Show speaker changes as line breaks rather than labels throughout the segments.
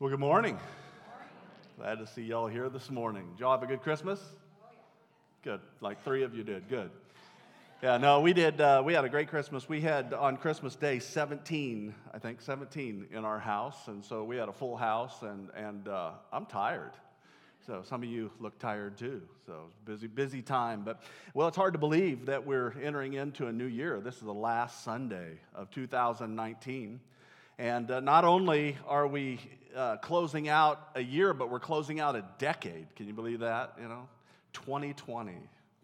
Well, good morning. Glad to see y'all here this morning. Did y'all have a good Christmas? Good. Like three of you did. Good. Yeah, no, we did. Uh, we had a great Christmas. We had on Christmas Day 17, I think, 17 in our house. And so we had a full house, and, and uh, I'm tired. So some of you look tired too. So busy, busy time. But well, it's hard to believe that we're entering into a new year. This is the last Sunday of 2019. And uh, not only are we uh, closing out a year, but we're closing out a decade. Can you believe that? You know, 2020.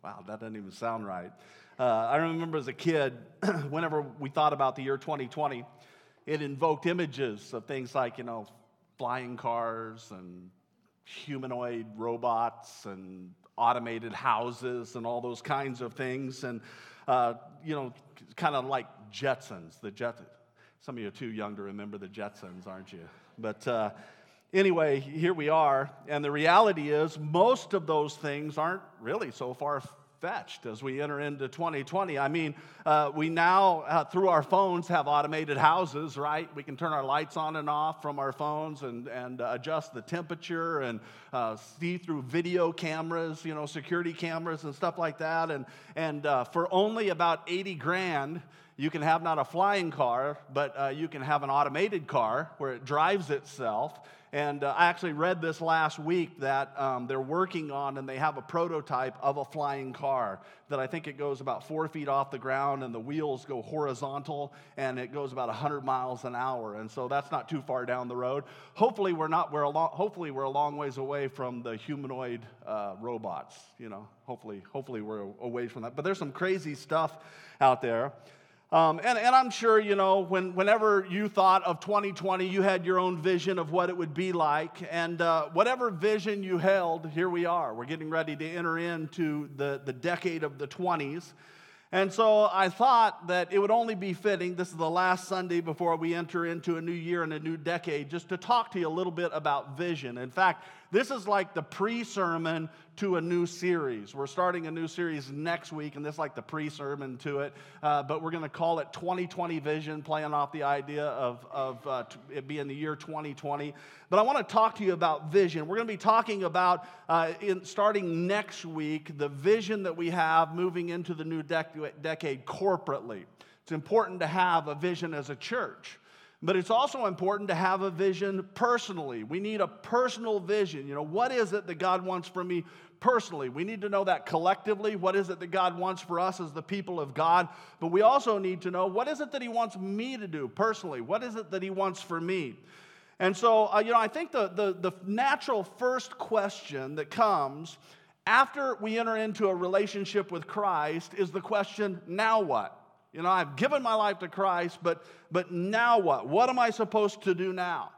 Wow, that doesn't even sound right. Uh, I remember as a kid, whenever we thought about the year 2020, it invoked images of things like, you know, flying cars and humanoid robots and automated houses and all those kinds of things. And, uh, you know, kind of like Jetsons, the Jetsons some of you are too young to remember the Jetsons, aren't you? But uh, anyway, here we are. And the reality is, most of those things aren't really so far fetched as we enter into 2020. I mean, uh, we now, uh, through our phones, have automated houses, right? We can turn our lights on and off from our phones and, and uh, adjust the temperature and uh, see through video cameras, you know, security cameras and stuff like that. And, and uh, for only about 80 grand, you can have not a flying car, but uh, you can have an automated car where it drives itself. And uh, I actually read this last week that um, they're working on and they have a prototype of a flying car that I think it goes about four feet off the ground and the wheels go horizontal and it goes about 100 miles an hour. And so that's not too far down the road. Hopefully, we're not, we're a long, hopefully, we're a long ways away from the humanoid uh, robots. You know, hopefully, hopefully, we're away from that. But there's some crazy stuff out there. Um, and, and I'm sure, you know, when, whenever you thought of 2020, you had your own vision of what it would be like. And uh, whatever vision you held, here we are. We're getting ready to enter into the, the decade of the 20s. And so I thought that it would only be fitting, this is the last Sunday before we enter into a new year and a new decade, just to talk to you a little bit about vision. In fact, this is like the pre sermon to a new series. We're starting a new series next week, and this is like the pre sermon to it. Uh, but we're going to call it 2020 Vision, playing off the idea of, of uh, it being the year 2020. But I want to talk to you about vision. We're going to be talking about, uh, in, starting next week, the vision that we have moving into the new dec- decade corporately. It's important to have a vision as a church. But it's also important to have a vision personally. We need a personal vision. You know, what is it that God wants for me personally? We need to know that collectively. What is it that God wants for us as the people of God? But we also need to know what is it that He wants me to do personally? What is it that He wants for me? And so, uh, you know, I think the, the, the natural first question that comes after we enter into a relationship with Christ is the question now what? You know, I've given my life to Christ, but, but now what? What am I supposed to do now?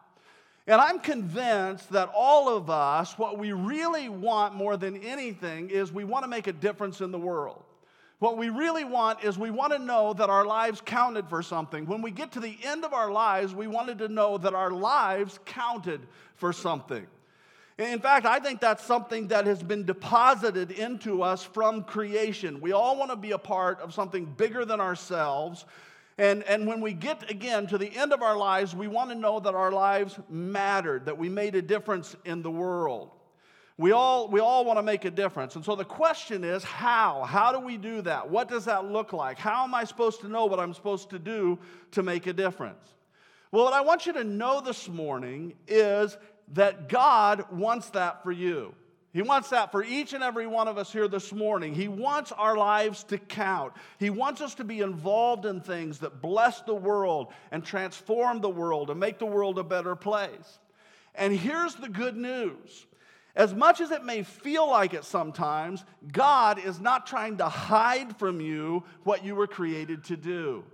And I'm convinced that all of us, what we really want more than anything is we want to make a difference in the world. What we really want is we want to know that our lives counted for something. When we get to the end of our lives, we wanted to know that our lives counted for something. In fact, I think that's something that has been deposited into us from creation. We all want to be a part of something bigger than ourselves. And, and when we get again to the end of our lives, we want to know that our lives mattered, that we made a difference in the world. We all, we all want to make a difference. And so the question is how? How do we do that? What does that look like? How am I supposed to know what I'm supposed to do to make a difference? Well, what I want you to know this morning is that God wants that for you. He wants that for each and every one of us here this morning. He wants our lives to count. He wants us to be involved in things that bless the world and transform the world and make the world a better place. And here's the good news. As much as it may feel like it sometimes, God is not trying to hide from you what you were created to do.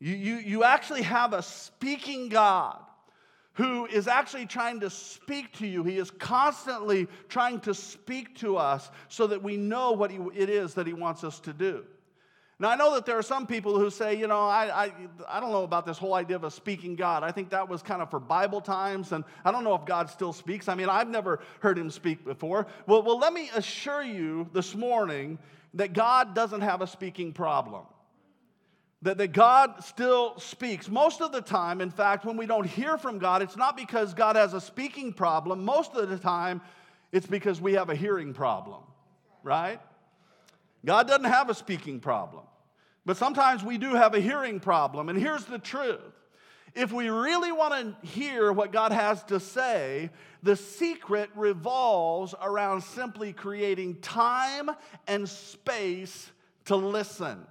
You, you, you actually have a speaking God who is actually trying to speak to you. He is constantly trying to speak to us so that we know what he, it is that He wants us to do. Now, I know that there are some people who say, you know, I, I, I don't know about this whole idea of a speaking God. I think that was kind of for Bible times, and I don't know if God still speaks. I mean, I've never heard him speak before. Well, well let me assure you this morning that God doesn't have a speaking problem that, that God still speaks. Most of the time, in fact, when we don't hear from God, it's not because God has a speaking problem. Most of the time, it's because we have a hearing problem, right? God doesn't have a speaking problem, but sometimes we do have a hearing problem. And here's the truth if we really want to hear what God has to say, the secret revolves around simply creating time and space to listen.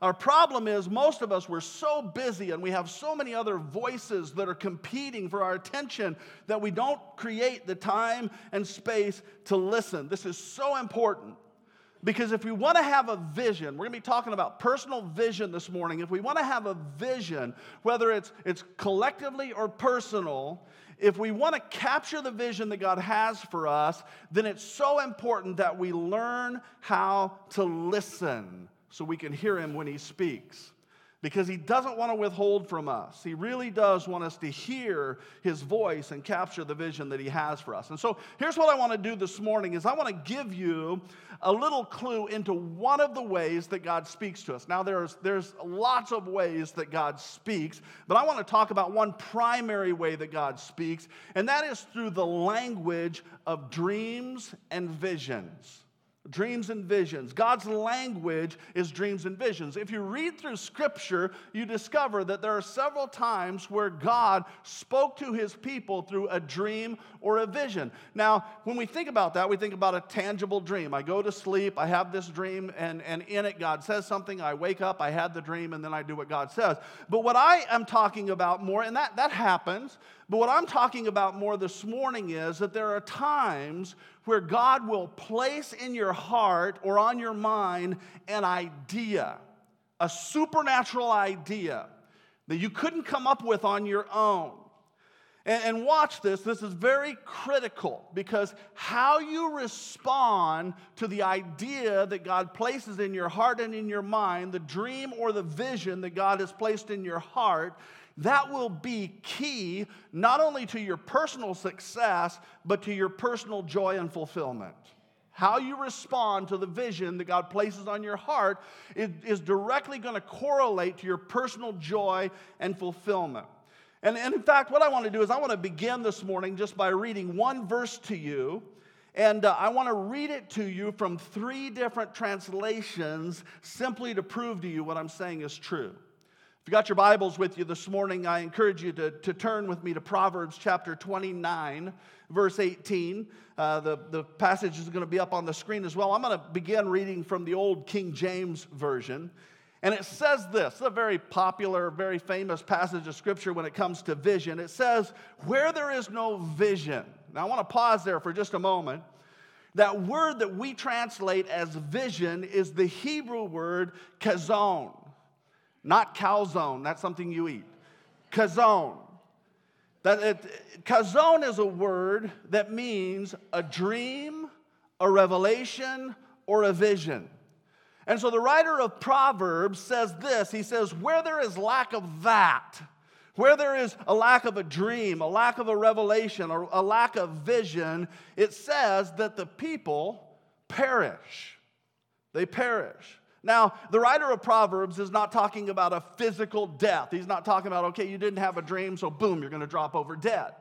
Our problem is, most of us, we're so busy and we have so many other voices that are competing for our attention that we don't create the time and space to listen. This is so important. Because if we want to have a vision, we're going to be talking about personal vision this morning. If we want to have a vision, whether it's, it's collectively or personal, if we want to capture the vision that God has for us, then it's so important that we learn how to listen so we can hear Him when He speaks because he doesn't want to withhold from us. He really does want us to hear his voice and capture the vision that he has for us. And so here's what I want to do this morning is I want to give you a little clue into one of the ways that God speaks to us. Now there's there's lots of ways that God speaks, but I want to talk about one primary way that God speaks, and that is through the language of dreams and visions. Dreams and visions. God's language is dreams and visions. If you read through Scripture, you discover that there are several times where God spoke to his people through a dream or a vision. Now, when we think about that, we think about a tangible dream. I go to sleep, I have this dream, and, and in it, God says something. I wake up, I had the dream, and then I do what God says. But what I am talking about more, and that, that happens, but what I'm talking about more this morning is that there are times where God will place in your heart or on your mind an idea, a supernatural idea that you couldn't come up with on your own. And, and, watch this, this is very critical because how you respond to the idea that God places in your heart and in your mind, the dream or the vision that God has placed in your heart, that will be key not only to your personal success, but to your personal joy and fulfillment. How you respond to the vision that God places on your heart is, is directly going to correlate to your personal joy and fulfillment. And, and in fact, what I want to do is I want to begin this morning just by reading one verse to you. And uh, I want to read it to you from three different translations simply to prove to you what I'm saying is true you got your Bibles with you this morning, I encourage you to, to turn with me to Proverbs chapter 29, verse 18. Uh, the, the passage is going to be up on the screen as well. I'm going to begin reading from the old King James Version. And it says this, a very popular, very famous passage of scripture when it comes to vision. It says, Where there is no vision. Now, I want to pause there for just a moment. That word that we translate as vision is the Hebrew word chazon. Not calzone, that's something you eat. Chazon. That it, chazon is a word that means a dream, a revelation, or a vision. And so the writer of Proverbs says this He says, Where there is lack of that, where there is a lack of a dream, a lack of a revelation, or a lack of vision, it says that the people perish. They perish. Now, the writer of Proverbs is not talking about a physical death. He's not talking about, okay, you didn't have a dream, so boom, you're going to drop over dead.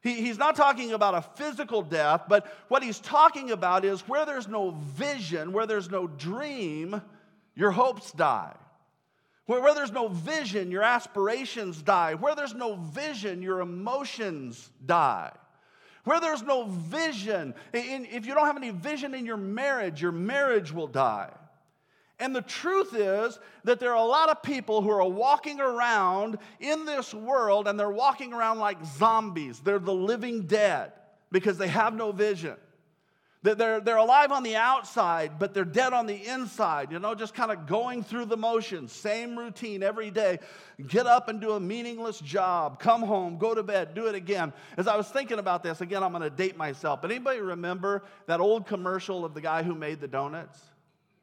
He, he's not talking about a physical death, but what he's talking about is where there's no vision, where there's no dream, your hopes die. Where, where there's no vision, your aspirations die. Where there's no vision, your emotions die. Where there's no vision, in, if you don't have any vision in your marriage, your marriage will die. And the truth is that there are a lot of people who are walking around in this world and they're walking around like zombies. They're the living dead because they have no vision. They're, they're alive on the outside, but they're dead on the inside, you know, just kind of going through the motions, same routine every day. Get up and do a meaningless job, come home, go to bed, do it again. As I was thinking about this, again, I'm going to date myself, but anybody remember that old commercial of the guy who made the donuts?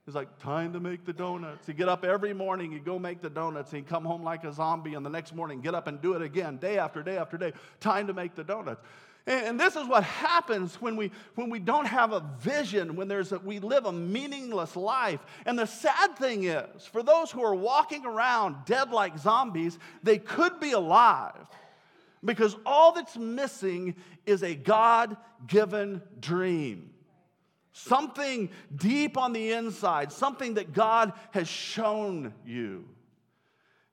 He's like, time to make the donuts. He'd get up every morning, he'd go make the donuts, he'd come home like a zombie, and the next morning get up and do it again, day after day after day. Time to make the donuts. And this is what happens when we, when we don't have a vision, when there's a, we live a meaningless life. And the sad thing is, for those who are walking around dead like zombies, they could be alive because all that's missing is a God given dream. Something deep on the inside, something that God has shown you.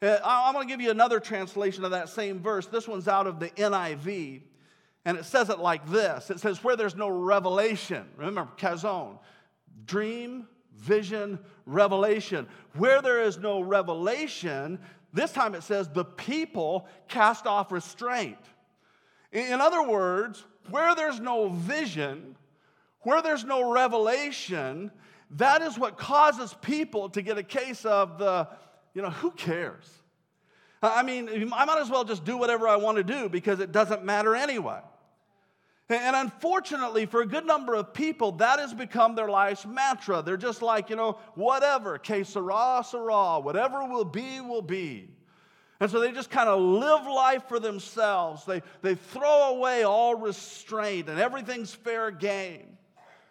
Uh, I'm going to give you another translation of that same verse. This one's out of the NIV. And it says it like this it says, Where there's no revelation, remember, chazon, dream, vision, revelation. Where there is no revelation, this time it says, the people cast off restraint. In other words, where there's no vision, where there's no revelation, that is what causes people to get a case of the, you know, who cares? I mean, I might as well just do whatever I want to do because it doesn't matter anyway. And unfortunately, for a good number of people, that has become their life's mantra. They're just like, you know, whatever, que sera, sera, whatever will be, will be. And so they just kind of live life for themselves. They, they throw away all restraint and everything's fair game.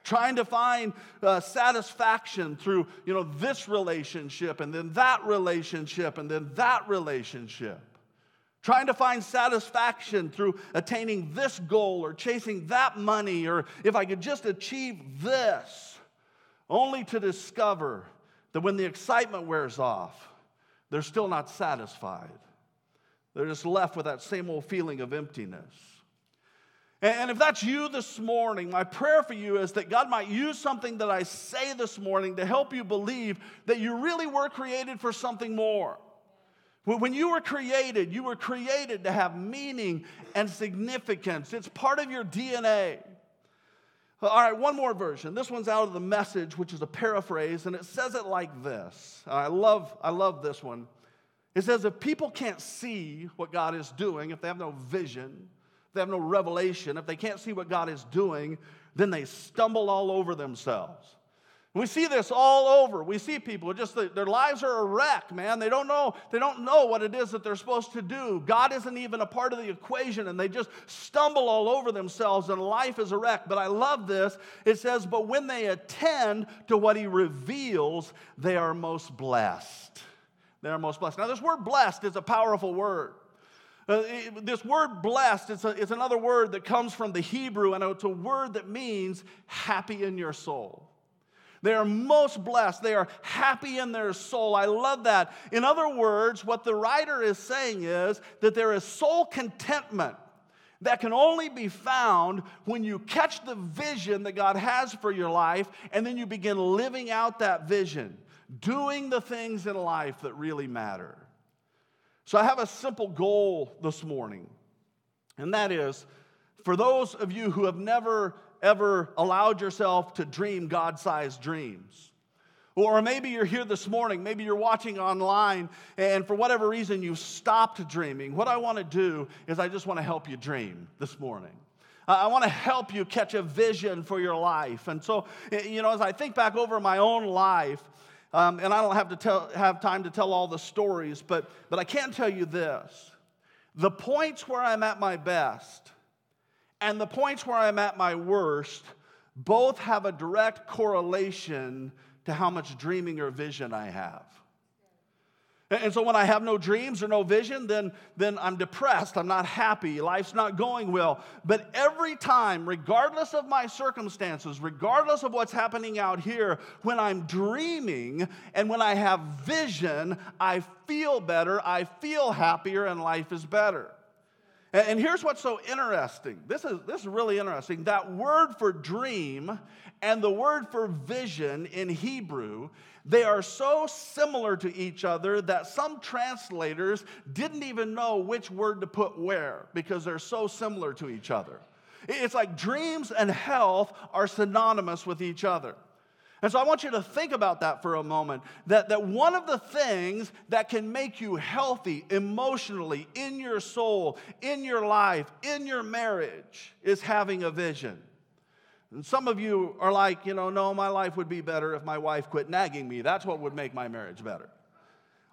Trying to find uh, satisfaction through, you know, this relationship and then that relationship and then that relationship trying to find satisfaction through attaining this goal or chasing that money, or if I could just achieve this, only to discover that when the excitement wears off, they're still not satisfied. They're just left with that same old feeling of emptiness. And if that's you this morning, my prayer for you is that God might use something that I say this morning to help you believe that you really were created for something more. When you were created, you were created to have meaning and significance. It's part of your DNA. All right, one more version. This one's out of the message, which is a paraphrase, and it says it like this. I love, I love this one. It says, if people can't see what God is doing, if they have no vision, they have no revelation, if they can't see what God is doing, then they stumble all over themselves. We see this all over. We see people just their lives are a wreck, man. They don't know they don't know what it is that they're supposed to do. God isn't even a part of the equation and they just stumble all over themselves and life is a wreck. But I love this. It says, "But when they attend to what he reveals, they are most blessed." They are most blessed. Now this word blessed is a powerful word. Uh, this word blessed is, is another word that comes from the Hebrew, and it's a word that means happy in your soul. They are most blessed. They are happy in their soul. I love that. In other words, what the writer is saying is that there is soul contentment that can only be found when you catch the vision that God has for your life and then you begin living out that vision, doing the things in life that really matter. So I have a simple goal this morning, and that is for those of you who have never ever allowed yourself to dream God sized dreams. Or maybe you're here this morning, maybe you're watching online, and for whatever reason you've stopped dreaming. What I want to do is I just want to help you dream this morning. I want to help you catch a vision for your life. And so, eh, you know, as I think back over my own life, um, and I don't have to tell, have time to tell all the stories, but, but I can tell you this. The points where I'm at my best and the points where I'm at my worst both have a direct correlation to how much dreaming or vision I have. And so when I have no dreams or no vision, then, then I'm depressed. I'm not happy. Life's not going well. But every time, regardless of my circumstances, regardless of what's happening out here, when I'm dreaming and when I have vision, I feel better, I feel happier, and life is better. And here's what's so interesting. This is, this is really interesting. That word for dream and the word for vision in Hebrew, they are so similar to each other that some translators didn't even know which word to put where because they're so similar to each other. It's like dreams and health are synonymous with each other. And so I want you to think about that for a moment. That, that one of the things that can make you healthy emotionally, in your soul, in your life, in your marriage, is having a vision. And some of you are like, you know, no, my life would be better if my wife quit nagging me. That's what would make my marriage better.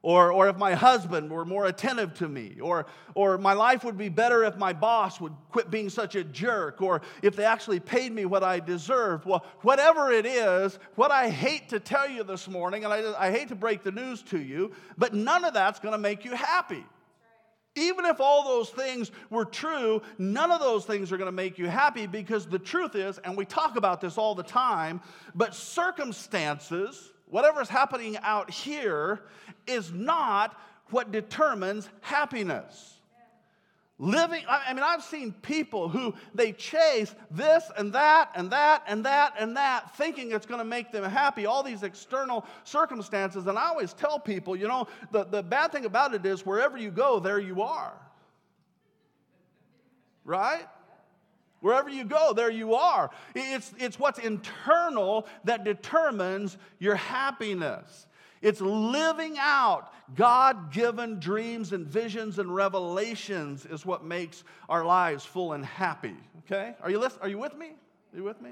Or, or if my husband were more attentive to me. Or, or my life would be better if my boss would quit being such a jerk. Or if they actually paid me what I deserved. Well, whatever it is, what I hate to tell you this morning, and I, I hate to break the news to you, but none of that's going to make you happy. Even if all those things were true, none of those things are going to make you happy because the truth is, and we talk about this all the time, but circumstances, whatever's happening out here, is not what determines happiness. Living, I mean, I've seen people who they chase this and that and that and that and that, thinking it's going to make them happy, all these external circumstances. And I always tell people, you know, the, the bad thing about it is wherever you go, there you are. Right? Wherever you go, there you are. It's, it's what's internal that determines your happiness. It's living out God given dreams and visions and revelations is what makes our lives full and happy. Okay? Are you, list- are you with me? Are you with me?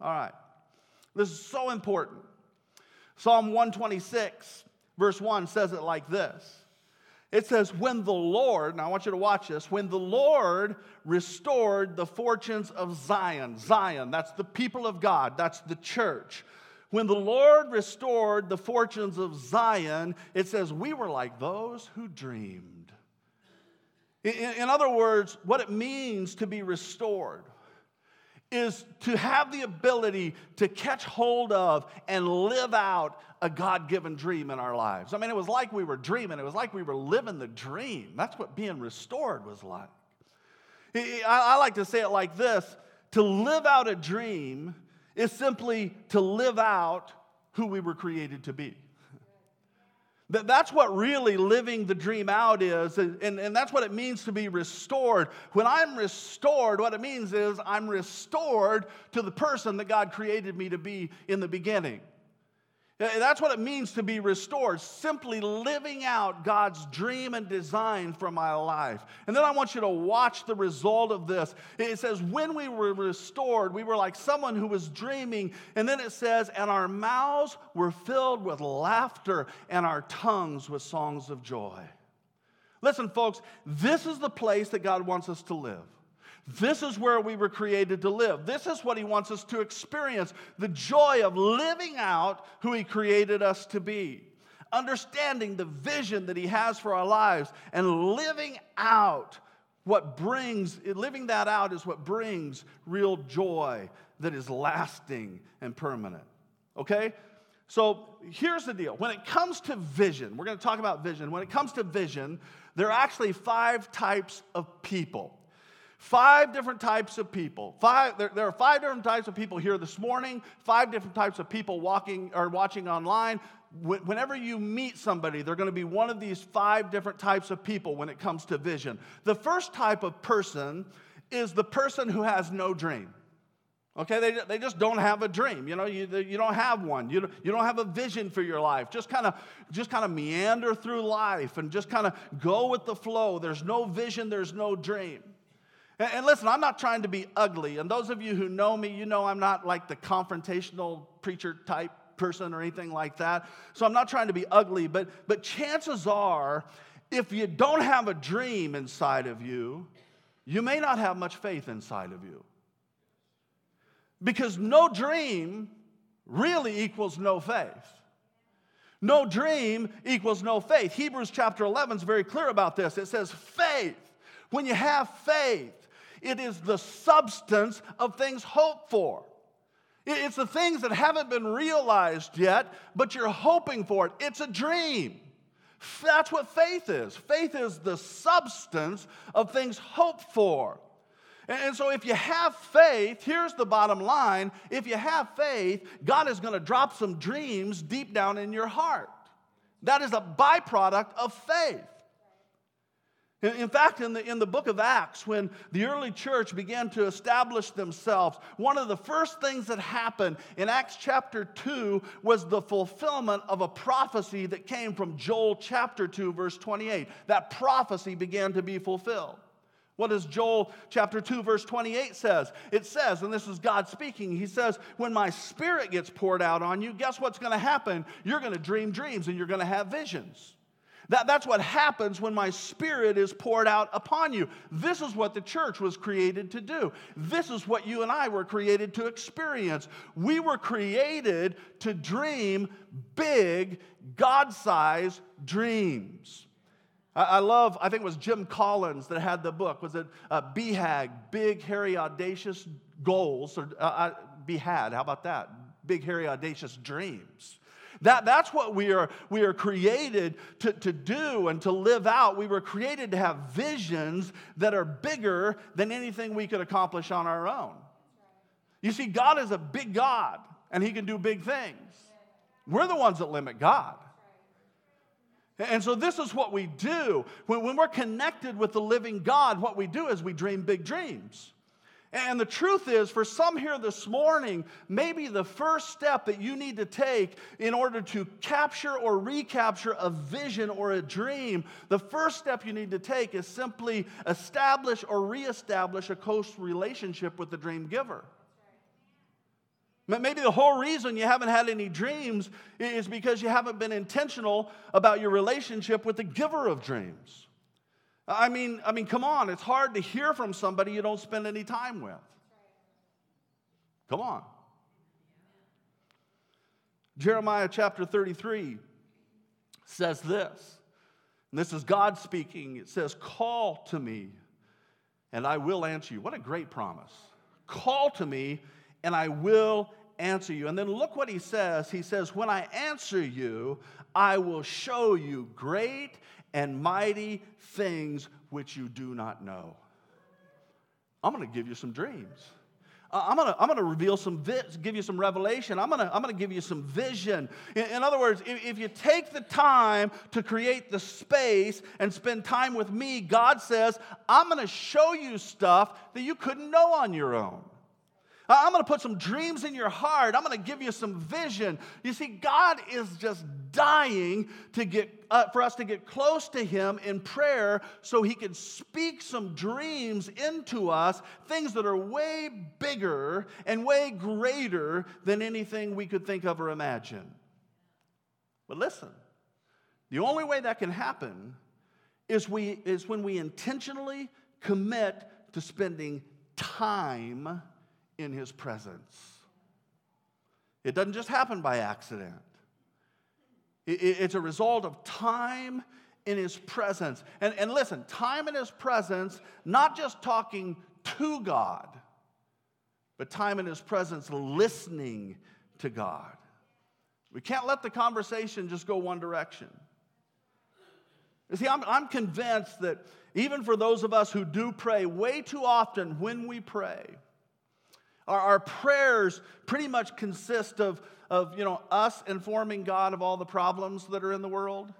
All right. This is so important. Psalm 126, verse 1 says it like this It says, When the Lord, now I want you to watch this, when the Lord restored the fortunes of Zion, Zion, that's the people of God, that's the church. When the Lord restored the fortunes of Zion, it says, We were like those who dreamed. In, in, other words, what it means to be restored is to have the ability to catch hold of and live out a God given dream in our lives. I mean, it was like we were dreaming, it was like we were living the dream. That's what being restored was like. I, I like to say it like this to live out a dream is simply to live out who we were created to be. That's what really living the dream out is, and, and that's what it means to be restored. When I'm restored, what it means is I'm restored to the person that God created me to be in the beginning. That's what it means to be restored, simply living out God's dream and design for my life. And then I want you to watch the result of this. It says, When we were restored, we were like someone who was dreaming. And then it says, And our mouths were filled with laughter, and our tongues with songs of joy. Listen, folks, this is the place that God wants us to live. This is where we were created to live. This is what He wants us to experience the joy of living out who He created us to be, understanding the vision that He has for our lives, and living out what brings, living that out is what brings real joy that is lasting and permanent. Okay? So here's the deal. When it comes to vision, we're going to talk about vision. When it comes to vision, there are actually five types of people. Five different types of people. Five, there, there, are five different types of people here this morning, five different types of people walking or watching online. Whenever you meet somebody, they're going to be one of these five different types of people when it comes to vision. The first type of person is the person who has no dream. Okay, they, they just don't have a dream. You know, you, you don't have one. You, you don't have a vision for your life. Just kind of just kind of meander through life and just kind of go with the flow. There's no vision, there's no dream. And, listen, I'm not trying to be ugly. And those of you who know me, you know I'm not like the confrontational preacher type person or anything like that. So I'm not trying to be ugly, but, but chances are, if you don't have a dream inside of you, you may not have much faith inside of you. Because no dream really equals no faith. No dream equals no faith. Hebrews chapter 11 is very clear about this. It says, faith. When you have faith, it is the substance of things hoped for. It's the things that haven't been realized yet, but you're hoping for it. It's a dream. That's what faith is. Faith is the substance of things hoped for. And so, if you have faith, here's the bottom line if you have faith, God is going to drop some dreams deep down in your heart. That is a byproduct of faith. In fact, in the, in the book of Acts, when the early church began to establish themselves, one of the first things that happened in Acts chapter 2 was the fulfillment of a prophecy that came from Joel chapter 2, verse 28. That prophecy began to be fulfilled. What does Joel chapter 2 verse 28 says? It says, and this is God speaking, he says, when my spirit gets poured out on you, guess what's going to happen? You're going to dream dreams and you're going to have visions. That, that's what happens when my spirit is poured out upon you. This is what the church was created to do. This is what you and I were created to experience. We were created to dream big, God sized dreams. I, love, I think it was Jim Collins that had the book. Was it uh, BHAG, Big, Hairy, Audacious Goals? Or uh, uh BHAD, how about that? Big, Hairy, Audacious Dreams. That, that's what we are, we are created to, to do and to live out. We were created to have visions that are bigger than anything we could accomplish on our own. You see, God is a big God, and He can do big things. We're the ones that limit God. And so, this is what we do. When, when we're connected with the living God, what we do is we dream big dreams. And the truth is, for some here this morning, maybe the first step that you need to take in order to capture or recapture a vision or a dream, the first step you need to take is simply establish or reestablish a close relationship with the dream giver. Maybe the whole reason you haven't had any dreams is because you haven't been intentional about your relationship with the giver of dreams. I mean, I mean, come on, it's hard to hear from somebody you don't spend any time with. Come on. Jeremiah chapter 33 says this, and this is God speaking. It says, Call to me, and I will answer you. What a great promise. Call to me, and I will answer you. And then look what he says. He says, When I answer you, I will show you great and mighty things which you do not know. I'm going to give you some dreams. I'm gonna, I'm gonna reveal some, give you some revelation. I'm gonna, I'm gonna give you some vision. In, in other words, if, if, you take the time to create the space and spend time with me, God says, I'm gonna show you stuff that you couldn't know on your own. I'm going to put some dreams in your heart. I'm going to give you some vision. You see, God is just dying to get uh, for us to get close to Him in prayer, so He can speak some dreams into us, things that are way bigger and way greater than anything we could think of or imagine. But listen, the only way that can happen is we is when we intentionally commit to spending time in his presence. It doesn't just happen by accident, it's a result of time in his presence. And, and listen, time in his presence, not just talking to God, but time in his presence listening to God. We can't let the conversation just go one direction. You see, I'm, I'm convinced that even for those of us who do pray, way too often when we pray, our, our prayers pretty much consist of, of you know, us informing God of all the problems that are in the world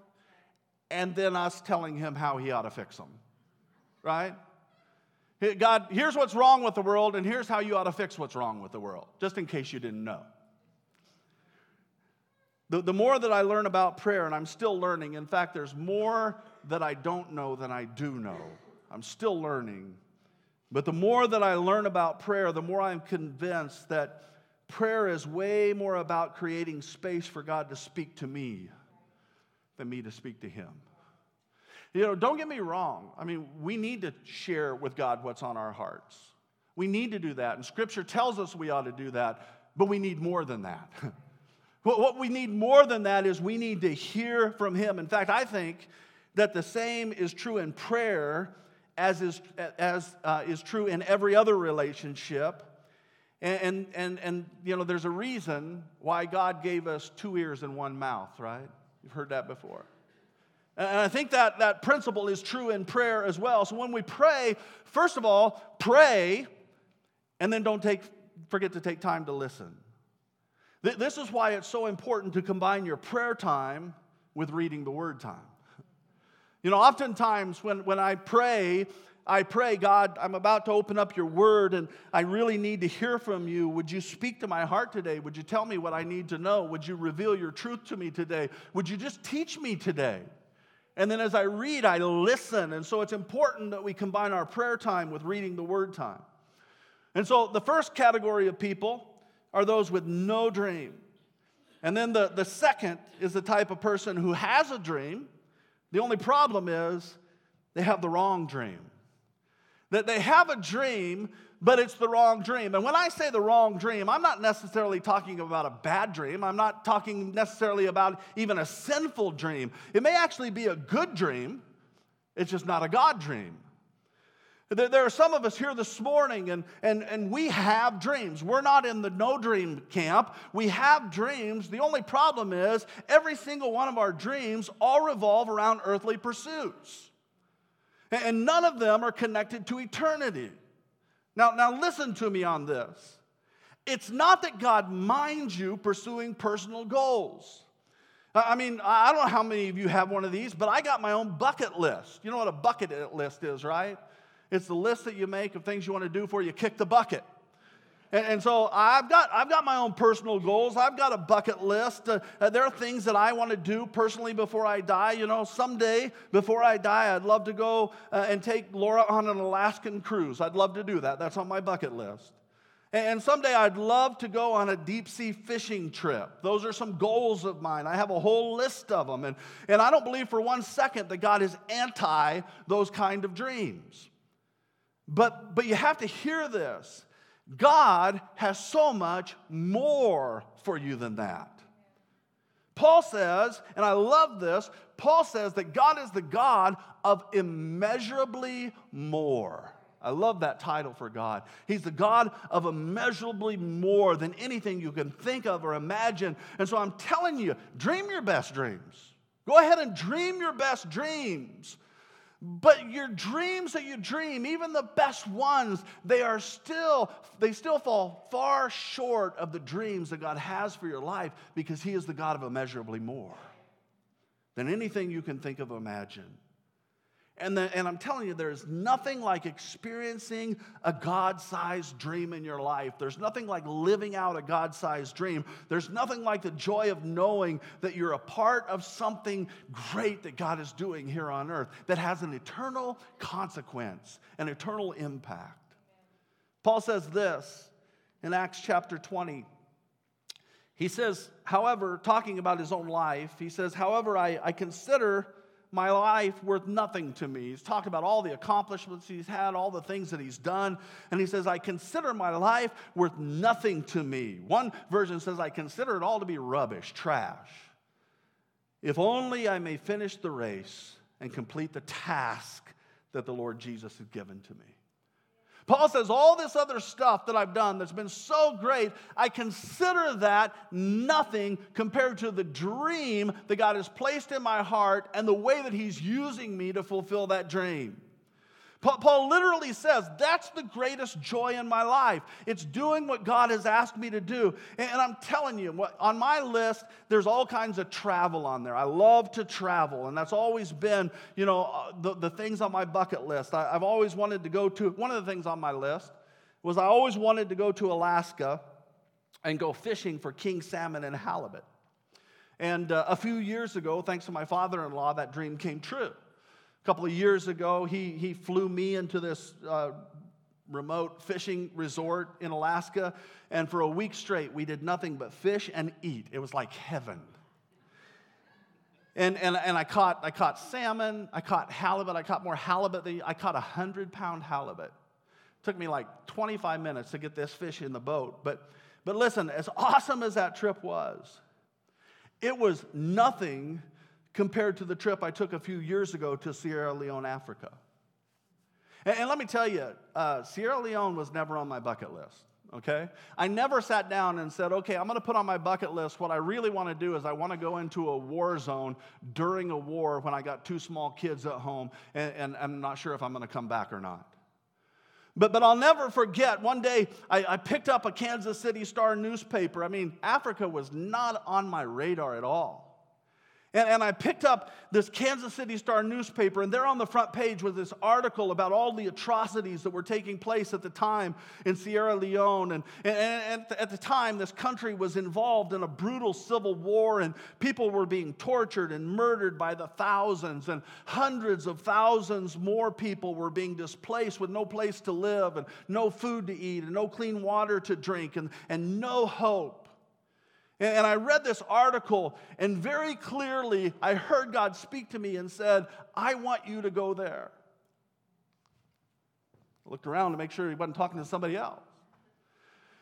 and then us telling him how he ought to fix them. Right? God, here's what's wrong with the world, and here's how you ought to fix what's wrong with the world, just in case you didn't know. The, the more that I learn about prayer, and I'm still learning, in fact, there's more that I don't know than I do know. I'm still learning. But the more that I learn about prayer, the more I'm convinced that prayer is way more about creating space for God to speak to me than me to speak to Him. You know, don't get me wrong. I mean, we need to share with God what's on our hearts. We need to do that. And Scripture tells us we ought to do that, but we need more than that. what we need more than that is we need to hear from Him. In fact, I think that the same is true in prayer as is, as, uh, is true in every other relationship. And, and, and, and, you know, there's a reason why God gave us two ears and one mouth, right? You've heard that before. And I think that that principle is true in prayer as well. So when we pray, first of all, pray, and then don't take, forget to take time to listen. This is why it's so important to combine your prayer time with reading the word time. You know, oftentimes when, when I pray, I pray, God, I'm about to open up your word and I really need to hear from you. Would you speak to my heart today? Would you tell me what I need to know? Would you reveal your truth to me today? Would you just teach me today? And then as I read, I listen. And so it's important that we combine our prayer time with reading the word time. And so the first category of people are those with no dream. And then the, the second is the type of person who has a dream. The only problem is they have the wrong dream. That they have a dream, but it's the wrong dream. And when I say the wrong dream, I'm not necessarily talking about a bad dream. I'm not talking necessarily about even a sinful dream. It may actually be a good dream, it's just not a God dream. There, are some of us here this morning, and, and, and we have dreams. We're not in the no dream camp. We have dreams. The only problem is every single one of our dreams all revolve around earthly pursuits. And none of them are connected to eternity. Now, now listen to me on this. It's not that God minds you pursuing personal goals. I mean, I don't know how many of you have one of these, but I got my own bucket list. You know what a bucket list is, right? It's the list that you make of things you want to do before you kick the bucket. And, and, so I've got, I've got my own personal goals. I've got a bucket list. Uh, uh, there are things that I want to do personally before I die. You know, someday before I die, I'd love to go uh, and take Laura on an Alaskan cruise. I'd love to do that. That's on my bucket list. And, and someday I'd love to go on a deep sea fishing trip. Those are some goals of mine. I have a whole list of them. And, and I don't believe for one second that God is anti those kind of dreams. But, but you have to hear this God has so much more for you than that. Paul says, and I love this, Paul says that God is the God of immeasurably more. I love that title for God. He's the God of immeasurably more than anything you can think of or imagine. And so I'm telling you, dream your best dreams. Go ahead and dream your best dreams. But your dreams that you dream, even the best ones, they are still, they still fall far short of the dreams that God has for your life because He is the God of immeasurably more than anything you can think of imagine. And, the, and I'm telling you, there's nothing like experiencing a God sized dream in your life. There's nothing like living out a God sized dream. There's nothing like the joy of knowing that you're a part of something great that God is doing here on earth that has an eternal consequence, an eternal impact. Paul says this in Acts chapter 20. He says, however, talking about his own life, he says, however, I, I consider my life worth nothing to me. He's talked about all the accomplishments he's had, all the things that he's done. And he says, I consider my life worth nothing to me. One version says, I consider it all to be rubbish, trash. If only I may finish the race and complete the task that the Lord Jesus has given to me. Paul says, All this other stuff that I've done that's been so great, I consider that nothing compared to the dream that God has placed in my heart and the way that He's using me to fulfill that dream. Paul literally says, That's the greatest joy in my life. It's doing what God has asked me to do. And I'm telling you, on my list, there's all kinds of travel on there. I love to travel, and that's always been, you know, uh, the, the things on my bucket list. I, I've always wanted to go to, one of the things on my list was I always wanted to go to Alaska and go fishing for king salmon and halibut. And uh, a few years ago, thanks to my father in law, that dream came true. A couple of years ago, he, he flew me into this uh, remote fishing resort in Alaska, and for a week straight, we did nothing but fish and eat. It was like heaven. And, and, and I, caught, I caught salmon, I caught halibut, I caught more halibut than I caught a 100 pound halibut. It took me like 25 minutes to get this fish in the boat. But, but listen, as awesome as that trip was, it was nothing compared to the trip I took a few years ago to Sierra Leone, Africa. And, and let me tell you, uh, Sierra Leone was never on my bucket list. Okay? I never sat down and said, okay, I'm to put on my bucket list what I really want to do is I want to go into a war zone during a war when I got two small kids at home and, and I'm not sure if I'm to come back or not. But, but I'll never forget, one day I, I picked up a Kansas City Star newspaper. I mean, Africa was not on my radar at all. And, and, I picked up this Kansas City Star newspaper, and there on the front page was this article about all the atrocities that were taking place at the time in Sierra Leone. And, and, and at the time, this country was involved in a brutal civil war, and people were being tortured and murdered by the thousands, and hundreds of thousands more people were being displaced with no place to live, and no food to eat, and no clean water to drink, and, and no hope. And I read this article, and very clearly I heard God speak to me and said, I want you to go there. I looked around to make sure he wasn't talking to somebody else.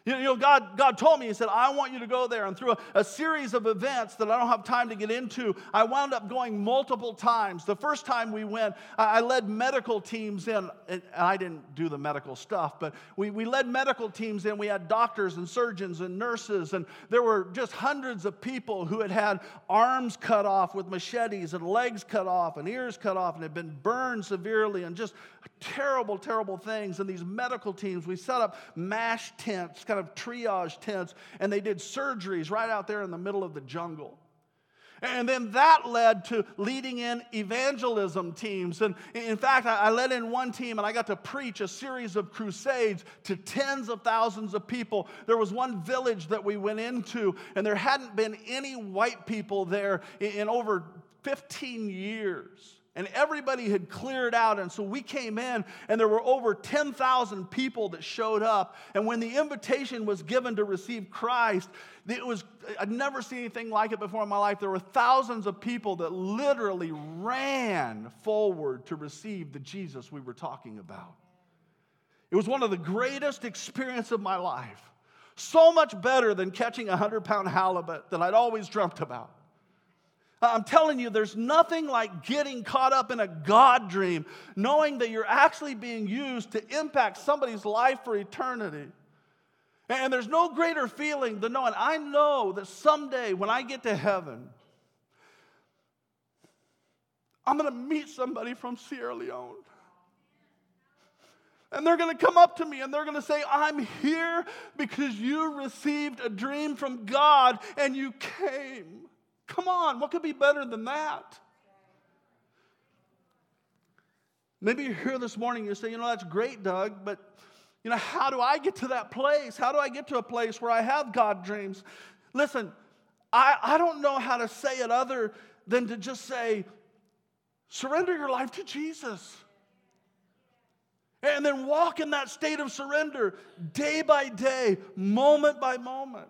You know, God, God told me, He said, I want you to go there. And through a, a, series of events that I don't have time to get into, I wound up going multiple times. The first time we went, I, I led medical teams in. And I didn't do the medical stuff, but we, we led medical teams in. We had doctors and surgeons and nurses, and there were just hundreds of people who had had arms cut off with machetes and legs cut off and ears cut off and had been burned severely and just terrible, terrible things. And these medical teams, we set up MASH tents, kind of triage tents, and they did surgeries right out there in the middle of the jungle. And then that led to leading in evangelism teams. And in fact, I led in one team and I got to preach a series of crusades to tens of thousands of people. There was one village that we went into, and there hadn't been any white people there in over 15 years and everybody had cleared out. And so we came in, and there were over 10,000 people that showed up. And when the invitation was given to receive Christ, it was, I'd never seen anything like it before in my life. There were thousands of people that literally ran forward to receive the Jesus we were talking about. It was one of the greatest experiences of my life. So much better than catching a 100 pound halibut that I'd always dreamt about. I'm telling you, there's nothing like getting caught up in a God dream, knowing that you're actually being used to impact somebody's life for eternity. And there's no greater feeling than knowing I know that someday when I get to heaven, I'm going to meet somebody from Sierra Leone. And they're going to come up to me and they're going to say, I'm here because you received a dream from God and you came. Come on, what could be better than that? Maybe you're here this morning, and you say, you know, that's great, Doug, but you know, how do I get to that place? How do I get to a place where I have God dreams? Listen, I, I don't know how to say it other than to just say, surrender your life to Jesus. And then walk in that state of surrender day by day, moment by moment.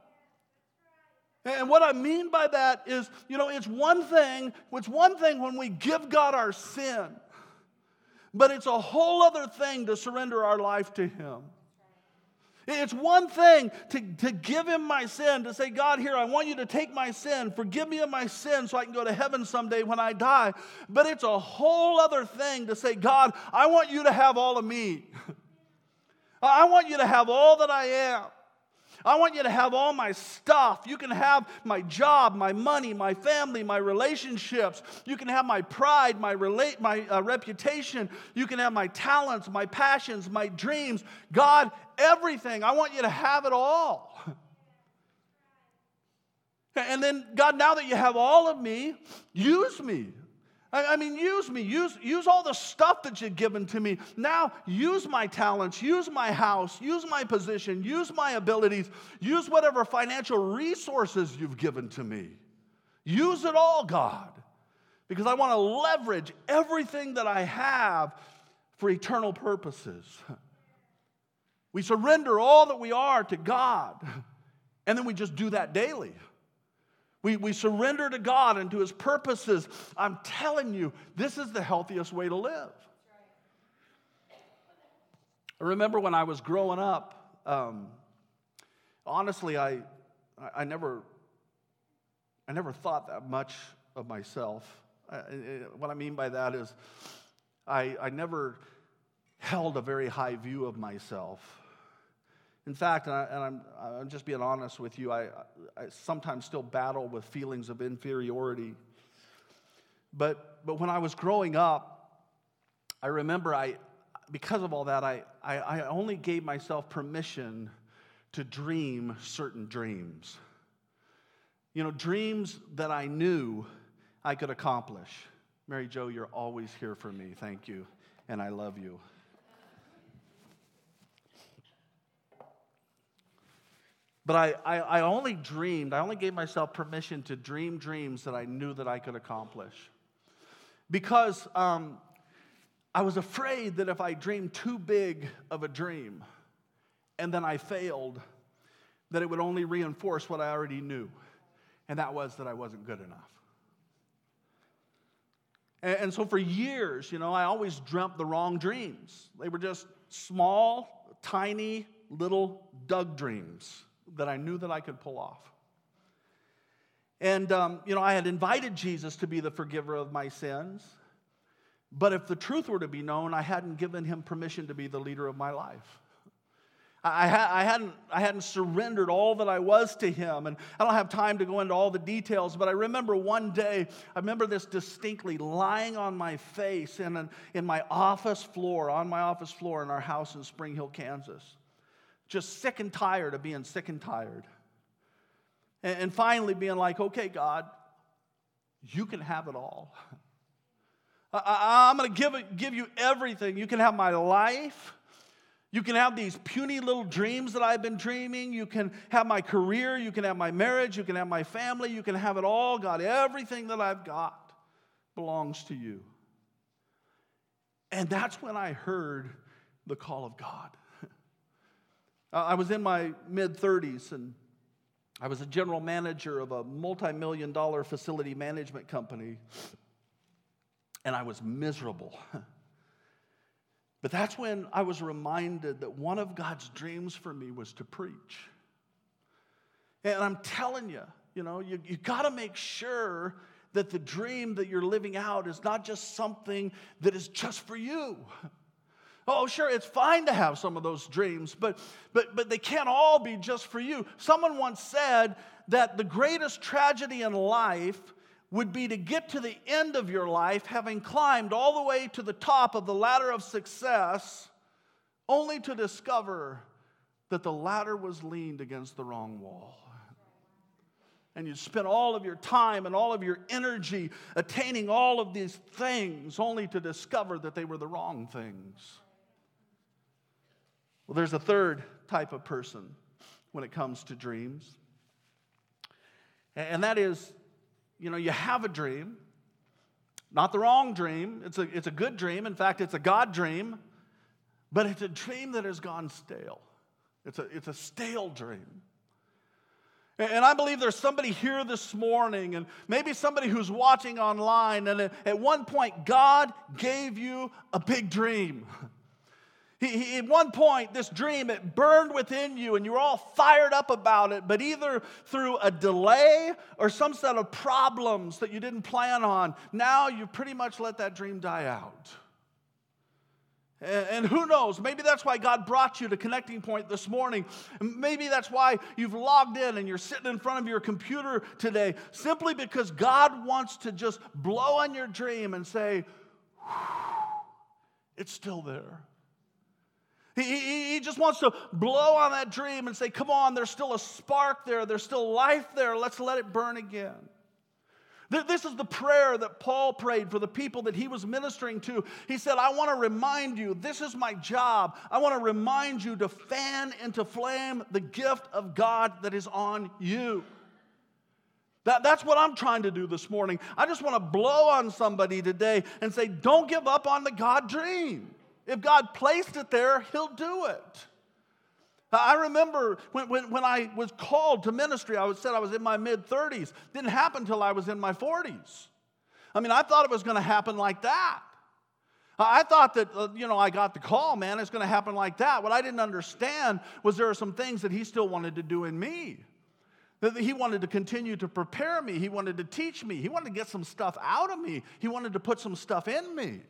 And what I mean by that is, you know, it's one thing, it's one thing when we give God our sin, but it's a whole other thing to surrender our life to Him. It's one thing to, to give him my sin, to say, God, here, I want you to take my sin, forgive me of my sin so I can go to heaven someday when I die. But it's a whole other thing to say, God, I want you to have all of me. I want you to have all that I am. I want you to have all my stuff. You can have my job, my money, my family, my relationships. You can have my pride, my, relate, my uh, reputation. You can have my talents, my passions, my dreams. God, everything. I want you to have it all. And then, God, now that you have all of me, use me. I mean, use me. Use, use all the stuff that you've given to me. Now, use my talents, use my house, use my position, use my abilities, use whatever financial resources you've given to me. Use it all, God, because I want to leverage everything that I have for eternal purposes. We surrender all that we are to God, and then we just do that daily. We, we surrender to God and to His purposes. I'm telling you, this is the healthiest way to live. I remember when I was growing up, um, honestly, I, I, never, I never thought that much of myself. I, what I mean by that is, I, I never held a very high view of myself. In fact, and, I, am I'm just being honest with you, I, I sometimes still battle with feelings of inferiority. But, but when I was growing up, I remember I, because of all that, I, I, I only gave myself permission to dream certain dreams. You know, dreams that I knew I could accomplish. Mary Jo, you're always here for me. Thank you. And I love you. But I, I, I, only dreamed, I only gave myself permission to dream dreams that I knew that I could accomplish. Because um, I was afraid that if I dreamed too big of a dream and then I failed, that it would only reinforce what I already knew. And that was that I wasn't good enough. And, and so for years, you know, I always dreamt the wrong dreams. They were just small, tiny, little Doug dreams that I knew that I could pull off. And, um, you know, I had invited Jesus to be the forgiver of my sins. But if the truth were to be known, I hadn't given him permission to be the leader of my life. I, ha- I, hadn't, I hadn't surrendered all that I was to him. And I don't have time to go into all the details, but I remember one day, I remember this distinctly lying on my face in, an, in my office floor, on my office floor in our house in Spring Hill, Kansas just sick and tired of being sick and tired. And, and finally being like, okay, God, you can have it all. I, am going to give, give you everything. You can have my life. You can have these puny little dreams that I've been dreaming. You can have my career. You can have my marriage. You can have my family. You can have it all. God, everything that I've got belongs to you. And that's when I heard the call of God. Uh, I was in my mid 30s and I was a general manager of a multi million dollar facility management company, and I was miserable. But that's when I was reminded that one of God's dreams for me was to preach. And I'm telling you, you know, you, you got to make sure that the dream that you're living out is not just something that is just for you. Oh, sure, it's fine to have some of those dreams, but, but, but they can't all be just for you. Someone once said that the greatest tragedy in life would be to get to the end of your life having climbed all the way to the top of the ladder of success, only to discover that the ladder was leaned against the wrong wall. And you spent all of your time and all of your energy attaining all of these things, only to discover that they were the wrong things. Well, there's a third type of person when it comes to dreams. And that is, you know, you have a dream, not the wrong dream. It's a, it's a good dream. In fact, it's a God dream, but it's a dream that has gone stale. It's a, it's a stale dream. And I believe there's somebody here this morning, and maybe somebody who's watching online, and at one point, God gave you a big dream. He, he, at one point, this dream, it burned within you and you were all fired up about it, but either through a delay or some set of problems that you didn't plan on, now you pretty much let that dream die out. And, and who knows, maybe that's why God brought you to Connecting Point this morning. Maybe that's why you've logged in and you're sitting in front of your computer today, simply because God wants to just blow on your dream and say, it's still there. He, he just wants to blow on that dream and say, Come on, there's still a spark there, there's still life there, let's let it burn again. This is the prayer that Paul prayed for the people that he was ministering to. He said, I want to remind you, this is my job. I want to remind you to fan into flame the gift of God that is on you. That, that's what I'm trying to do this morning. I just want to blow on somebody today and say, don't give up on the God dream. If God placed it there, He'll do it. I remember when, when, when I was called to ministry, I said I was in my mid 30s. Didn't happen until I was in my 40s. I mean, I thought it was going to happen like that. I thought that, uh, you know, I got the call, man, it's going to happen like that. What I didn't understand was there are some things that he still wanted to do in me. That he wanted to continue to prepare me. He wanted to teach me. He wanted to get some stuff out of me. He wanted to put some stuff in me.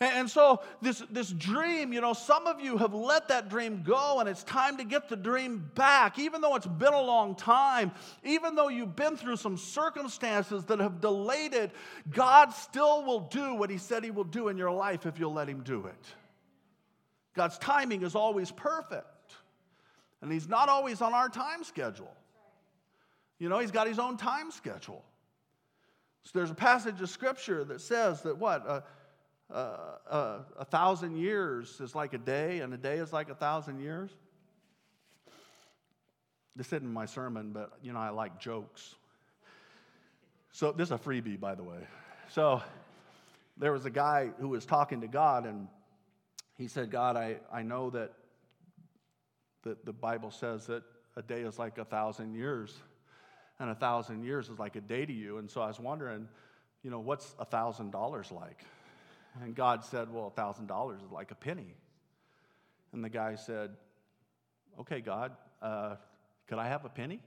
And so, this, this dream, you know, some of you have let that dream go, and it's time to get the dream back. Even though it's been a long time, even though you've been through some circumstances that have delayed it, God still will do what He said He will do in your life if you'll let Him do it. God's timing is always perfect, and He's not always on our time schedule. You know, He's got His own time schedule. So there's a passage of scripture that says that what? Uh, uh, uh, a thousand years is like a day, and a day is like a thousand years. This isn't my sermon, but you know, I like jokes. So, this is a freebie, by the way. So, there was a guy who was talking to God, and he said, God, I, I know that, that the Bible says that a day is like a thousand years, and a thousand years is like a day to you. And so I was wondering, you know, what's a thousand dollars like? And God said, Well, a thousand dollars is like a penny. And the guy said, Okay, God, uh, could I have a penny?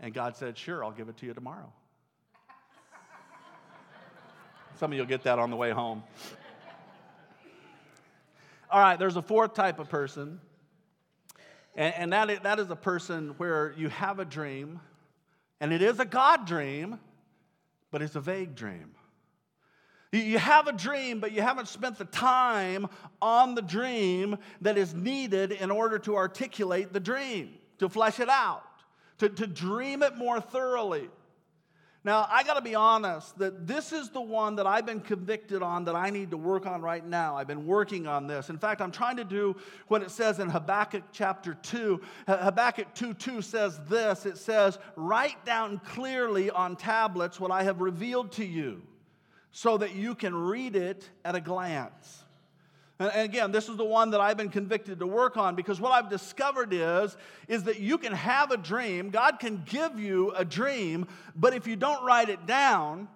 And God said, Sure, I'll give it to you tomorrow. Some of you will get that on the way home. All right, there's a fourth type of person, and, and that, is, that is a person where you have a dream, and it is a God dream, but it's a vague dream. You have a dream, but you haven't spent the time on the dream that is needed in order to articulate the dream, to flesh it out, to, to dream it more thoroughly. Now, I got to be honest that this is the one that I've been convicted on that I need to work on right now. I've been working on this. In fact, I'm trying to do what it says in Habakkuk chapter 2. Habakkuk 2 2 says this it says, Write down clearly on tablets what I have revealed to you, so that you can read it at a glance. And again, this is the one that I've been convicted to work on because what I've discovered is, is that you can have a dream, God can give you a dream, but if you don't write it down,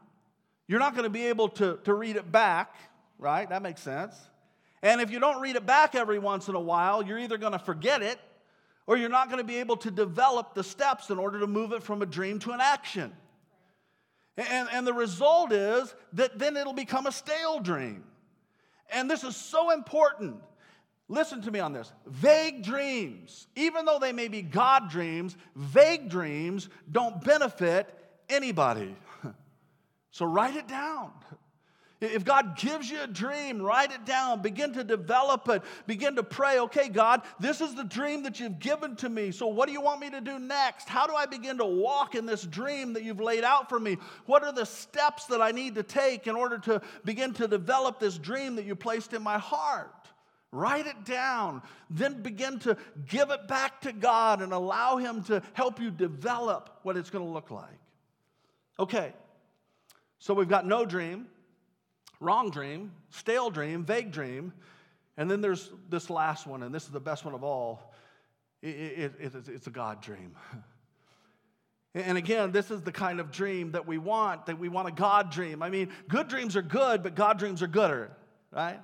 you're not going to be able to, to read it back, right? That makes sense. And if you don't read it back every once in a while, you're either going to forget it or you're not going to be able to develop the steps in order to move it from a dream to an action. And, and the result is that then it'll become a stale dream. And this is so important. Listen to me on this. Vague dreams, even though they may be God dreams, vague dreams don't benefit anybody. So write it down. If God gives you a dream, write it down. Begin to develop it. Begin to pray, okay, God, this is the dream that you've given to me. So, what do you want me to do next? How do I begin to walk in this dream that you've laid out for me? What are the steps that I need to take in order to begin to develop this dream that you placed in my heart? Write it down. Then begin to give it back to God and allow Him to help you develop what it's going to look like. Okay, so we've got no dream wrong dream, stale dream, vague dream. And then there's this last one, and this is the best one of all. It, it, it, it's a God dream. And again, this is the kind of dream that we want, that we want a God dream. I mean, good dreams are good, but God dreams are gooder, right?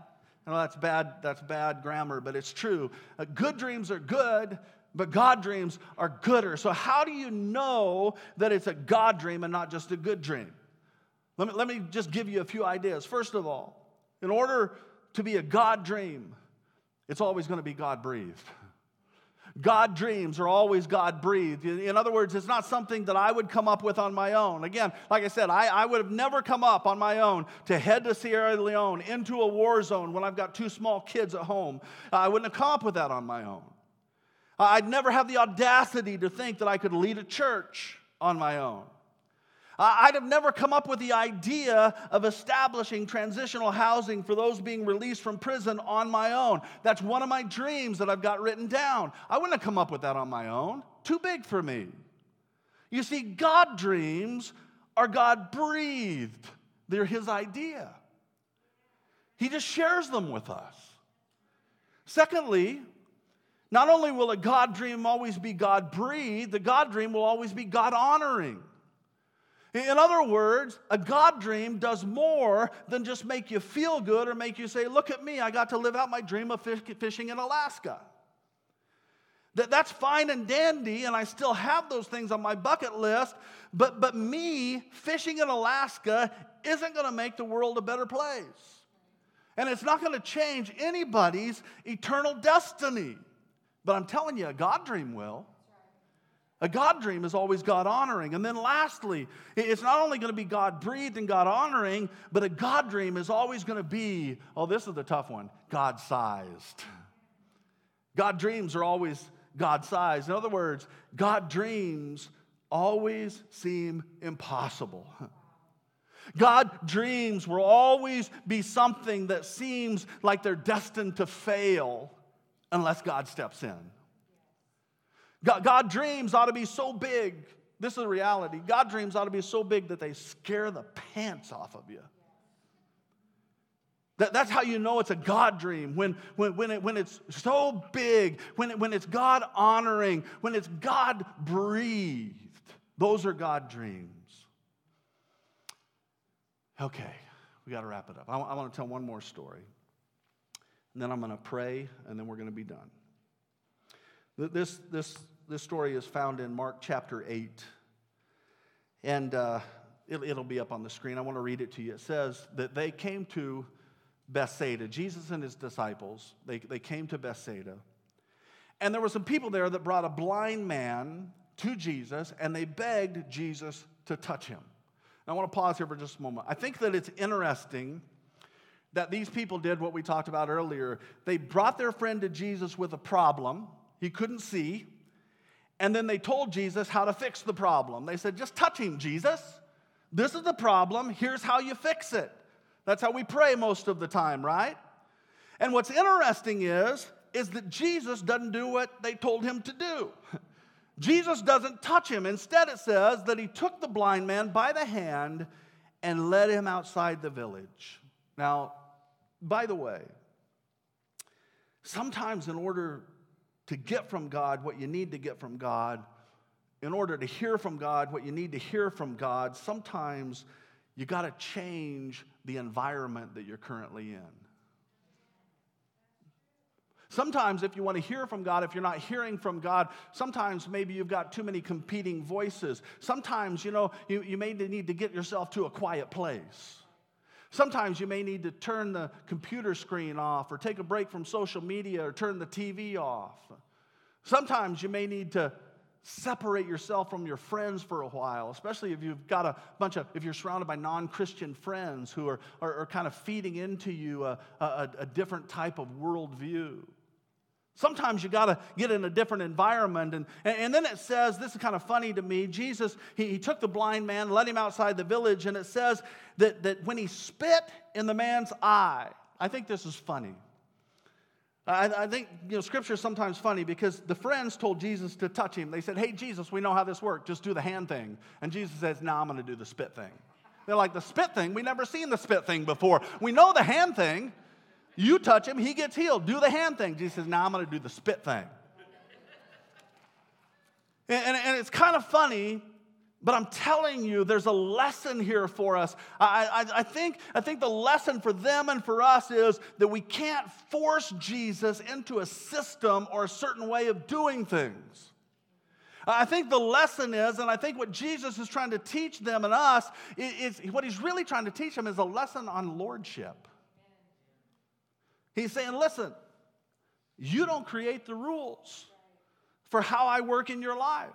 I know that's bad, that's bad grammar, but it's true. Uh, good dreams are good, but God dreams are gooder. So, how do you know that it's a God dream and not just a good dream? Let me, let me just give you a few ideas. First of all, in order to be a God dream, it's always going to be God breathed. God dreams are always God breathed. In other words, it's not something that I would come up with on my own. Again, like I said, I, I, would have never come up on my own to head to Sierra Leone into a war zone when I've got two small kids at home. I wouldn't have come up with that on my own. I'd never have the audacity to think that I could lead a church on my own. I'd have never come up with the idea of establishing transitional housing for those being released from prison on my own. That's one of my dreams that I've got written down. I wouldn't have come up with that on my own. Too big for me. You see, God dreams are God breathed, they're His idea. He just shares them with us. Secondly, not only will a God dream always be God breathed, the God dream will always be God honoring. In other words, a God dream does more than just make you feel good or make you say, Look at me, I got to live out my dream of fishing in Alaska. That, that's fine and dandy, and I still have those things on my bucket list, but, but me fishing in Alaska isn't going to make the world a better place. And it's not going to change anybody's eternal destiny. But I'm telling you, a God dream will. A God dream is always God honoring. And then lastly, it's not only going to be God breathed and God honoring, but a God dream is always going to be, oh, this is the tough one, God sized. God dreams are always God sized. In other words, God dreams always seem impossible. God dreams will always be something that seems like they're destined to fail unless God steps in. God, God dreams ought to be so big. This is reality. God dreams ought to be so big that they scare the pants off of you. That, that's how you know it's a God dream. When, when, when, it, when it's so big, when, it, when it's God honoring, when it's God breathed. Those are God dreams. Okay, we got to wrap it up. I, I want to tell one more story. And then I'm going to pray, and then we're going to be done. This, this, this story is found in Mark chapter 8. And uh, it, it'll be up on the screen. I want to read it to you. It says that they came to Bethsaida. Jesus and his disciples, they, they came to Bethsaida. And there were some people there that brought a blind man to Jesus, and they begged Jesus to touch him. And I want to pause here for just a moment. I think that it's interesting that these people did what we talked about earlier. They brought their friend to Jesus with a problem he couldn't see, and then they told Jesus how to fix the problem. They said, Just touch him, Jesus. This is the problem. Here's how you fix it. That's how we pray most of the time, right? And what's interesting is, is that Jesus doesn't do what they told him to do. Jesus doesn't touch him. Instead, it says that he took the blind man by the hand and led him outside the village. Now, by the way, sometimes in order to get from God what you need to get from God, in order to hear from God what you need to hear from God, sometimes you got to change the environment that you're currently in. Sometimes, if you want to hear from God, if you're not hearing from God, sometimes maybe you've got too many competing voices. Sometimes, you know, you, you may need to get yourself to a quiet place. Sometimes you may need to turn the computer screen off or take a break from social media or turn the TV off. Sometimes you may need to separate yourself from your friends for a while, especially if you've got a bunch of, if you're surrounded by non Christian friends who are, are, are, kind of feeding into you a, a, a different type of worldview. Sometimes you got to get in a different environment. And, and then it says, this is kind of funny to me. Jesus, he, he took the blind man, led him outside the village, and it says that, that when he spit in the man's eye, I think this is funny. I, I think, you know, scripture is sometimes funny because the friends told Jesus to touch him. They said, Hey, Jesus, we know how this works. Just do the hand thing. And Jesus says, No, nah, I'm to do the spit thing. They're like, The spit thing? We never seen the spit thing before. We know the hand thing. You touch him, he gets healed. Do the hand thing. Jesus says, Now I'm going to do the spit thing. and, and, and it's kind of funny but I'm telling you, there's a lesson here for us. I, I, I, think, I think the lesson for them and for us is that we can't force Jesus into a system or a certain way of doing things. I think the lesson is, and I think what Jesus is trying to teach them and us, is, is what he's really trying to teach them is a lesson on lordship. He's saying, listen, you don't create the rules for how I work in your life.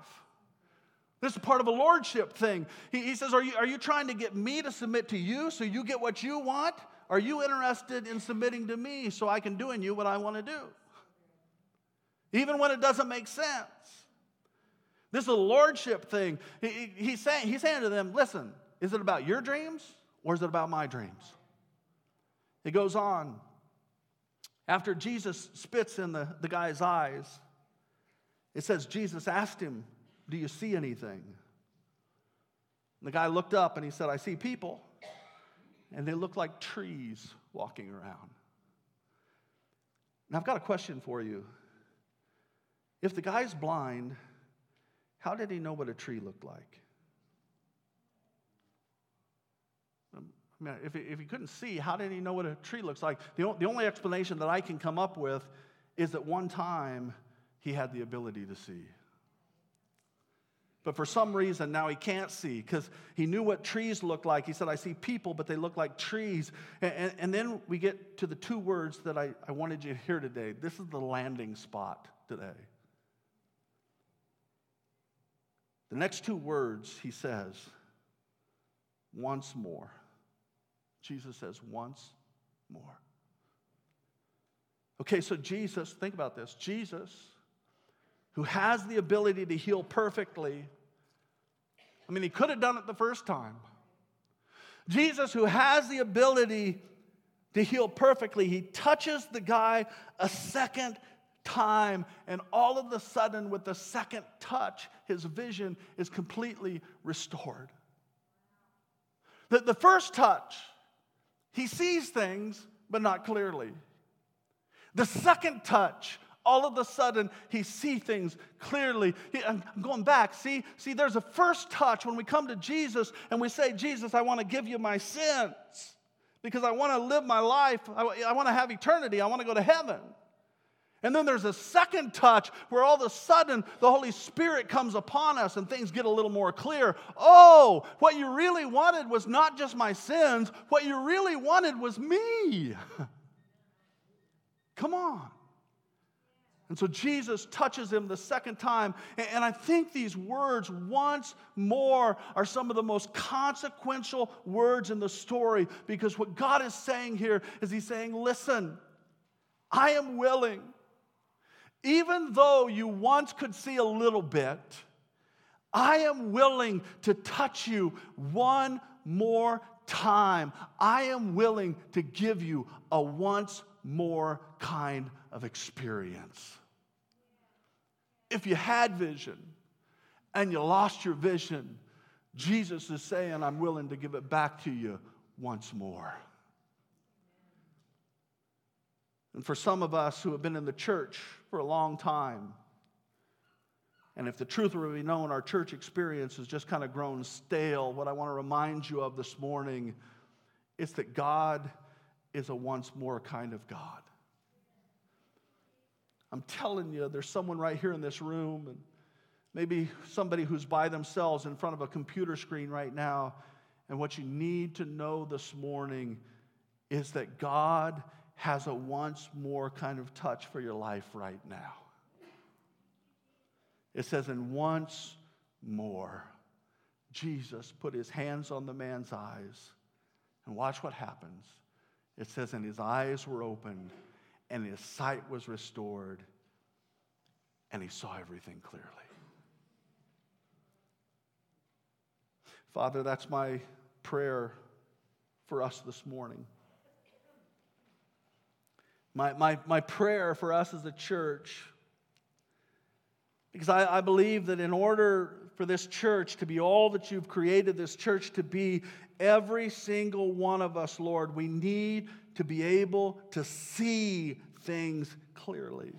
This is part of a lordship thing. He, he says, are you, are you trying to get me to submit to you so you get what you want? Are you interested in submitting to me so I can do in you what I want to do? Even when it doesn't make sense. This is a lordship thing. He, he, he's, saying, he's saying to them, listen, is it about your dreams or is it about my dreams? It goes on. After Jesus spits in the, the guy's eyes, it says Jesus asked him, Do you see anything? And the guy looked up and he said, I see people, and they look like trees walking around. Now, I've got a question for you. If the guy's blind, how did he know what a tree looked like? I mean, if he, if he couldn't see, how did he know what a tree looks like? The, the only explanation that I can come up with is that one time he had the ability to see. But for some reason, now he can't see because he knew what trees looked like. He said, I see people, but they look like trees. And, and, and, then we get to the two words that I, I wanted you to hear today. This is the landing spot today. The next two words he says, once more. Jesus says, once more. Okay, so Jesus, think about this. Jesus, who has the ability to heal perfectly, I mean, he could have done it the first time. Jesus, who has the ability to heal perfectly, he touches the guy a second time, and all of a sudden, with the second touch, his vision is completely restored. The, the first touch, he sees things, but not clearly. The second touch, all of a sudden he sees things clearly. He, i'm going back. See see there's a first touch when we come to jesus and we say jesus i want to give you my sins because i want to live my life. I, I want to have eternity. I want to go to heaven and then there's a second touch where all of a sudden the Holy Spirit comes upon us and things get a little more clear. Oh, what you really wanted was not just my sins, what you really wanted was me. Come on. And so Jesus touches him the second time. And I think these words, once more, are some of the most consequential words in the story because what God is saying here is He's saying, Listen, I am willing, even though you once could see a little bit, I am willing to touch you one more time. I am willing to give you a once more kind of experience. If you had vision and you lost your vision, Jesus is saying, I'm willing to give it back to you once more. And for some of us who have been in the church for a long time, and if the truth were to be known, our church experience has just kind of grown stale. What I want to remind you of this morning is that God is a once more kind of God. I'm telling you, there's someone right here in this room, and maybe somebody who's by themselves in front of a computer screen right now. And what you need to know this morning is that God has a once more kind of touch for your life right now. It says, and once more, Jesus put his hands on the man's eyes. And watch what happens. It says, and his eyes were opened and his sight was restored, and he saw everything clearly. Father, that's my prayer for us this morning. My, my, my prayer for us as a church, because I, I believe that in order for this church to be all that you've created this church to be, every single one of us, Lord, we need to be able to see things clearly.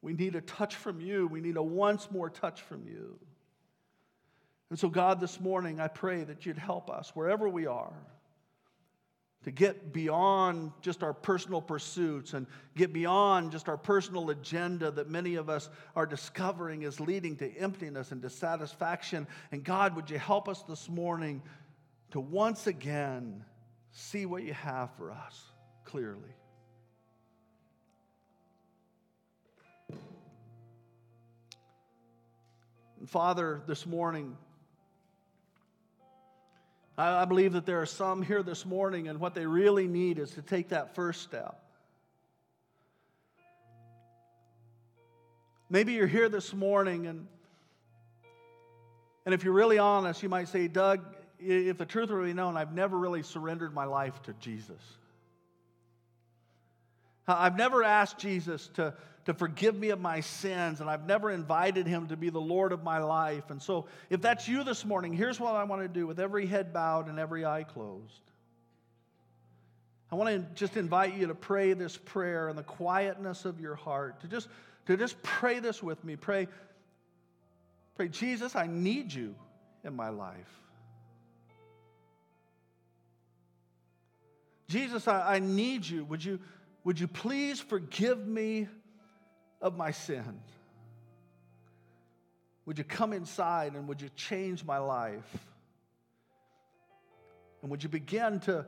We need a touch from you. We need a once more touch from you. And so, God, this morning, I pray that you'd help us wherever we are to get beyond just our personal pursuits and get beyond just our personal agenda that many of us are discovering is leading to emptiness and dissatisfaction. And God, would you help us this morning to once again see what you have for us clearly. And Father, this morning, I, I believe that there are some here this morning, and what they really need is to take that first step. Maybe you're here this morning, and, and if you're really honest, you might say, Doug, if the truth were to be known, I've never really surrendered my life to Jesus. I've never asked Jesus to, to forgive me of my sins, and I've never invited him to be the Lord of my life. And so, if that's you this morning, here's what I want to do with every head bowed and every eye closed. I want to just invite you to pray this prayer in the quietness of your heart, to just, to just pray this with me. Pray, pray, Jesus, I need you in my life. Jesus, I, I need you. Would, you. Would you please forgive me of my sins? Would you come inside and would you change my life? And would you begin to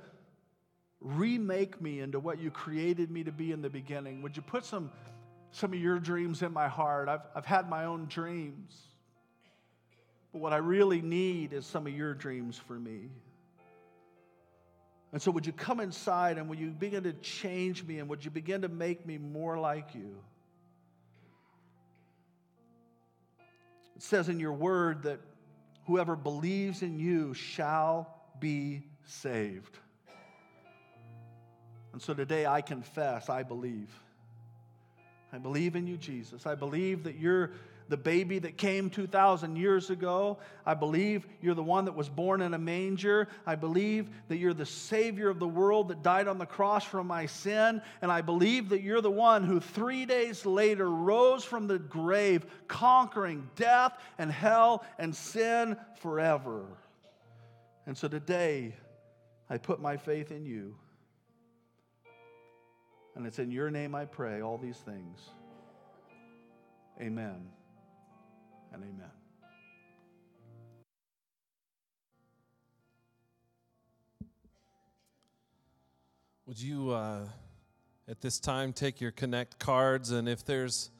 remake me into what you created me to be in the beginning? Would you put some, some of your dreams in my heart? I've, I've had my own dreams. But what I really need is some of your dreams for me. And so, would you come inside and would you begin to change me and would you begin to make me more like you? It says in your word that whoever believes in you shall be saved. And so today I confess, I believe. I believe in you, Jesus. I believe that you're the baby that came 2,000 years ago. I believe you're the one that was born in a manger. I believe that you're the Savior of the world that died on the cross for my sin. And I believe that you're the one who three days later rose from the grave, conquering death and hell and sin forever. And so today, I put my faith in you. And it's in your name I pray all these things. Amen and amen.
Would you, uh, at this time, take your Connect cards? And if there's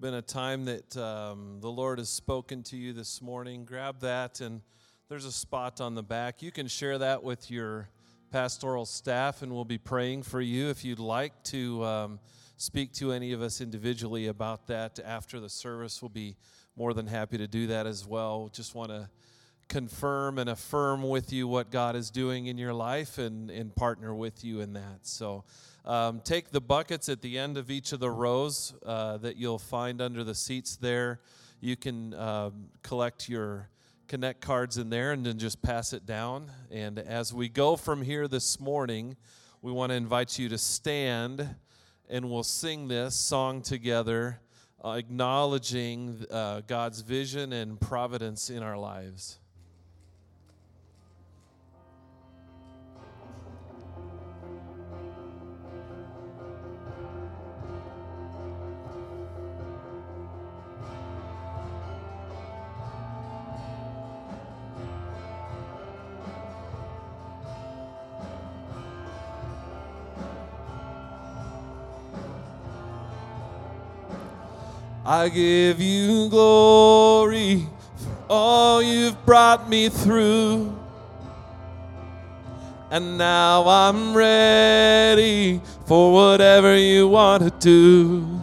been a time that um, the Lord has spoken to you this morning, grab that. And there's a spot on the back. You can share that with your pastoral staff, and we'll be praying for you if you'd like to um, speak to any of us individually about that after the service. We'll be more than happy to do that as well. Just want to confirm and affirm with you what God is doing in your life and, and partner with you in that. So um, take the buckets at the end of each of the rows uh, that you'll find under the seats there. You can um, collect your connect cards in there and then just pass it down. And as we go from here this morning, we want to invite you to stand and we'll sing this song together acknowledging uh, God's vision and providence in our lives. I give you glory for all you've brought me through. And now I'm ready for whatever you want to do.